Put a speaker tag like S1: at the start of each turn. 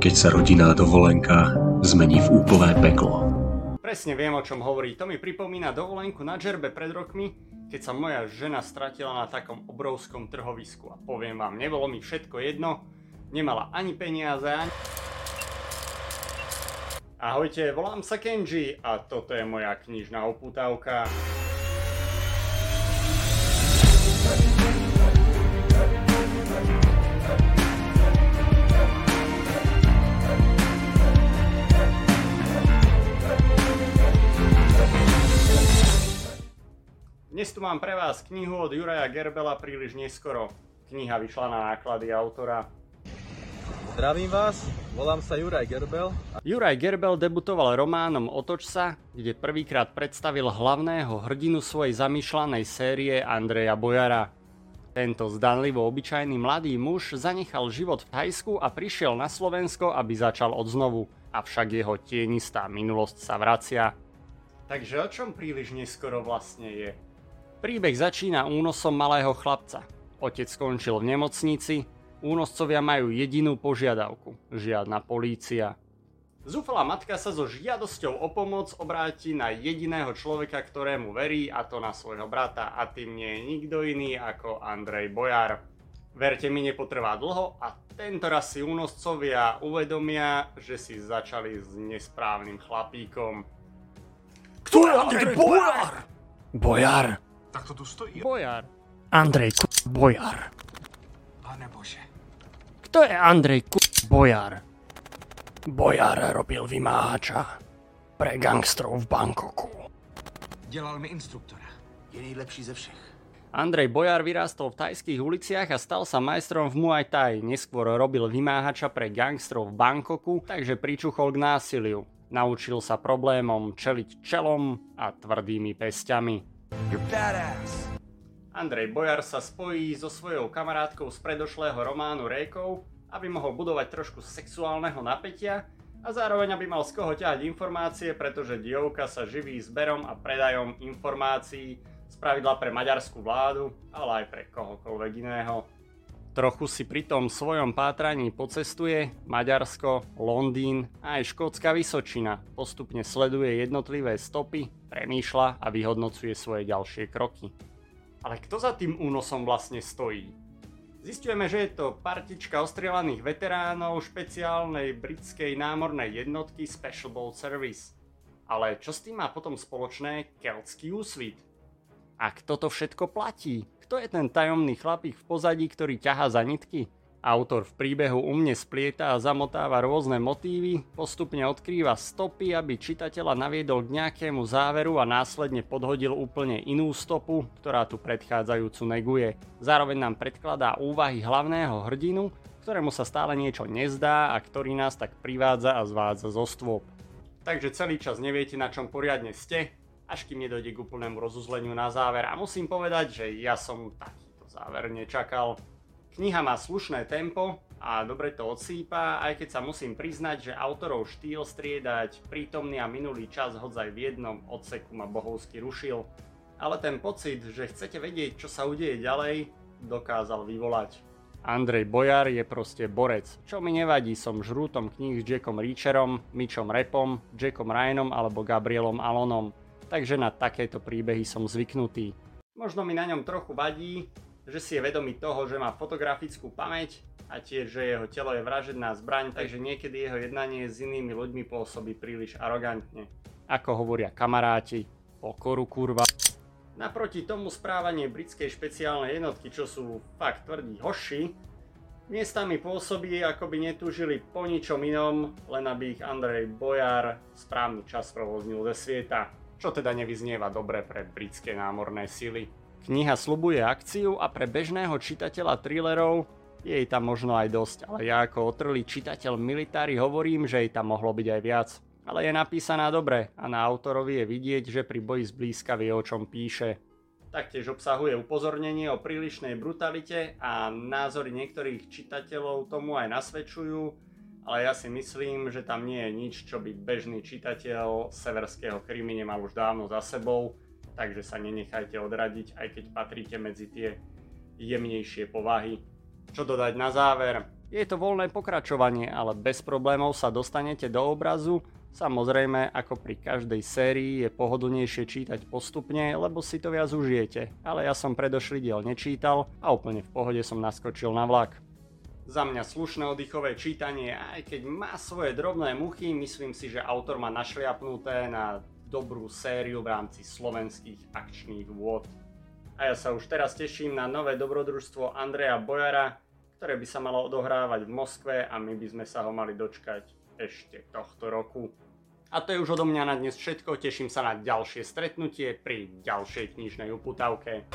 S1: keď sa rodinná dovolenka zmení v úplné peklo.
S2: Presne viem, o čom hovorí. To mi pripomína dovolenku na Džerbe pred rokmi, keď sa moja žena stratila na takom obrovskom trhovisku. A poviem vám, nebolo mi všetko jedno, nemala ani peniaze, ani... Ahojte, volám sa Kenji a toto je moja knižná oputávka. Dnes tu mám pre vás knihu od Juraja Gerbela príliš neskoro. Kniha vyšla na náklady autora.
S3: Zdravím vás, volám sa Juraj Gerbel.
S2: Juraj Gerbel debutoval románom Otoč sa, kde prvýkrát predstavil hlavného hrdinu svojej zamýšľanej série Andreja Bojara. Tento zdanlivo obyčajný mladý muž zanechal život v Thajsku a prišiel na Slovensko, aby začal od znovu. Avšak jeho tienistá minulosť sa vracia. Takže o čom príliš neskoro vlastne je? Príbeh začína únosom malého chlapca. Otec skončil v nemocnici, únoscovia majú jedinú požiadavku, žiadna polícia. Zúfalá matka sa so žiadosťou o pomoc obráti na jediného človeka, ktorému verí, a to na svojho brata, a tým nie je nikto iný ako Andrej Bojar. Verte mi, nepotrvá dlho a tento raz si únoscovia uvedomia, že si začali s nesprávnym chlapíkom.
S4: Kto je Andrej Bojar?
S2: Bojar.
S4: Tak to tu stojí.
S2: Bojar. Andrej K. Bojar.
S4: Pane Bože.
S2: Kto je Andrej K. Bojar? Bojar robil vymáhača pre gangstrov v Bangkoku.
S4: Dělal mi instruktora. Je nejlepší ze všech.
S2: Andrej Bojar vyrástol v tajských uliciach a stal sa majstrom v Muay Thai. Neskôr robil vymáhača pre gangstrov v Bangkoku, takže pričuchol k násiliu. Naučil sa problémom čeliť čelom a tvrdými pestiami.
S4: You're.
S2: Andrej Bojar sa spojí so svojou kamarátkou z predošlého románu Rejkov, aby mohol budovať trošku sexuálneho napätia a zároveň aby mal z koho ťahať informácie, pretože dievka sa živí zberom a predajom informácií z pravidla pre maďarskú vládu, ale aj pre kohokoľvek iného. Trochu si pri tom svojom pátraní pocestuje Maďarsko, Londýn a aj škótska Vysočina. Postupne sleduje jednotlivé stopy, premýšľa a vyhodnocuje svoje ďalšie kroky. Ale kto za tým únosom vlastne stojí? Zistujeme, že je to partička ostrielaných veteránov špeciálnej britskej námornej jednotky Special Boat Service. Ale čo s tým má potom spoločné keltský úsvit? A kto to všetko platí? Kto je ten tajomný chlapík v pozadí, ktorý ťahá za nitky? Autor v príbehu umne splieta a zamotáva rôzne motívy, postupne odkrýva stopy, aby čitateľa naviedol k nejakému záveru a následne podhodil úplne inú stopu, ktorá tu predchádzajúcu neguje. Zároveň nám predkladá úvahy hlavného hrdinu, ktorému sa stále niečo nezdá a ktorý nás tak privádza a zvádza zo stôp. Takže celý čas neviete, na čom poriadne ste, až kým nedojde k úplnému rozuzleniu na záver. A musím povedať, že ja som takýto záver nečakal. Kniha má slušné tempo a dobre to odsýpa, aj keď sa musím priznať, že autorov štýl striedať prítomný a minulý čas hodzaj v jednom odseku ma bohovsky rušil. Ale ten pocit, že chcete vedieť, čo sa udeje ďalej, dokázal vyvolať. Andrej Bojar je proste borec. Čo mi nevadí, som žrútom kníh s Jackom Reacherom, Mitchom Repom, Jackom Ryanom alebo Gabrielom Alonom takže na takéto príbehy som zvyknutý. Možno mi na ňom trochu vadí, že si je vedomý toho, že má fotografickú pamäť a tiež, že jeho telo je vražedná zbraň, takže niekedy jeho jednanie s inými ľuďmi pôsobí príliš arogantne. Ako hovoria kamaráti, pokoru kurva. Naproti tomu správanie britskej špeciálnej jednotky, čo sú fakt tvrdí hoši, miestami pôsobí, ako by netúžili po ničom inom, len aby ich Andrej Bojar správny čas provoznil ze sveta čo teda nevyznieva dobre pre britské námorné sily. Kniha slubuje akciu a pre bežného čitateľa thrillerov je jej tam možno aj dosť, ale ja ako otrlý čitateľ militári hovorím, že jej tam mohlo byť aj viac. Ale je napísaná dobre a na autorovi je vidieť, že pri boji zblízka vie o čom píše. Taktiež obsahuje upozornenie o prílišnej brutalite a názory niektorých čitateľov tomu aj nasvedčujú, ale ja si myslím, že tam nie je nič, čo by bežný čitateľ severského krymy nemal už dávno za sebou, takže sa nenechajte odradiť, aj keď patríte medzi tie jemnejšie povahy. Čo dodať na záver? Je to voľné pokračovanie, ale bez problémov sa dostanete do obrazu. Samozrejme, ako pri každej sérii je pohodlnejšie čítať postupne, lebo si to viac užijete. Ale ja som predošlý diel nečítal a úplne v pohode som naskočil na vlak. Za mňa slušné oddychové čítanie, aj keď má svoje drobné muchy, myslím si, že autor má našliapnuté na dobrú sériu v rámci slovenských akčných vôd. A ja sa už teraz teším na nové dobrodružstvo Andreja Bojara, ktoré by sa malo odohrávať v Moskve a my by sme sa ho mali dočkať ešte tohto roku. A to je už odo mňa na dnes všetko, teším sa na ďalšie stretnutie pri ďalšej knižnej uputavke.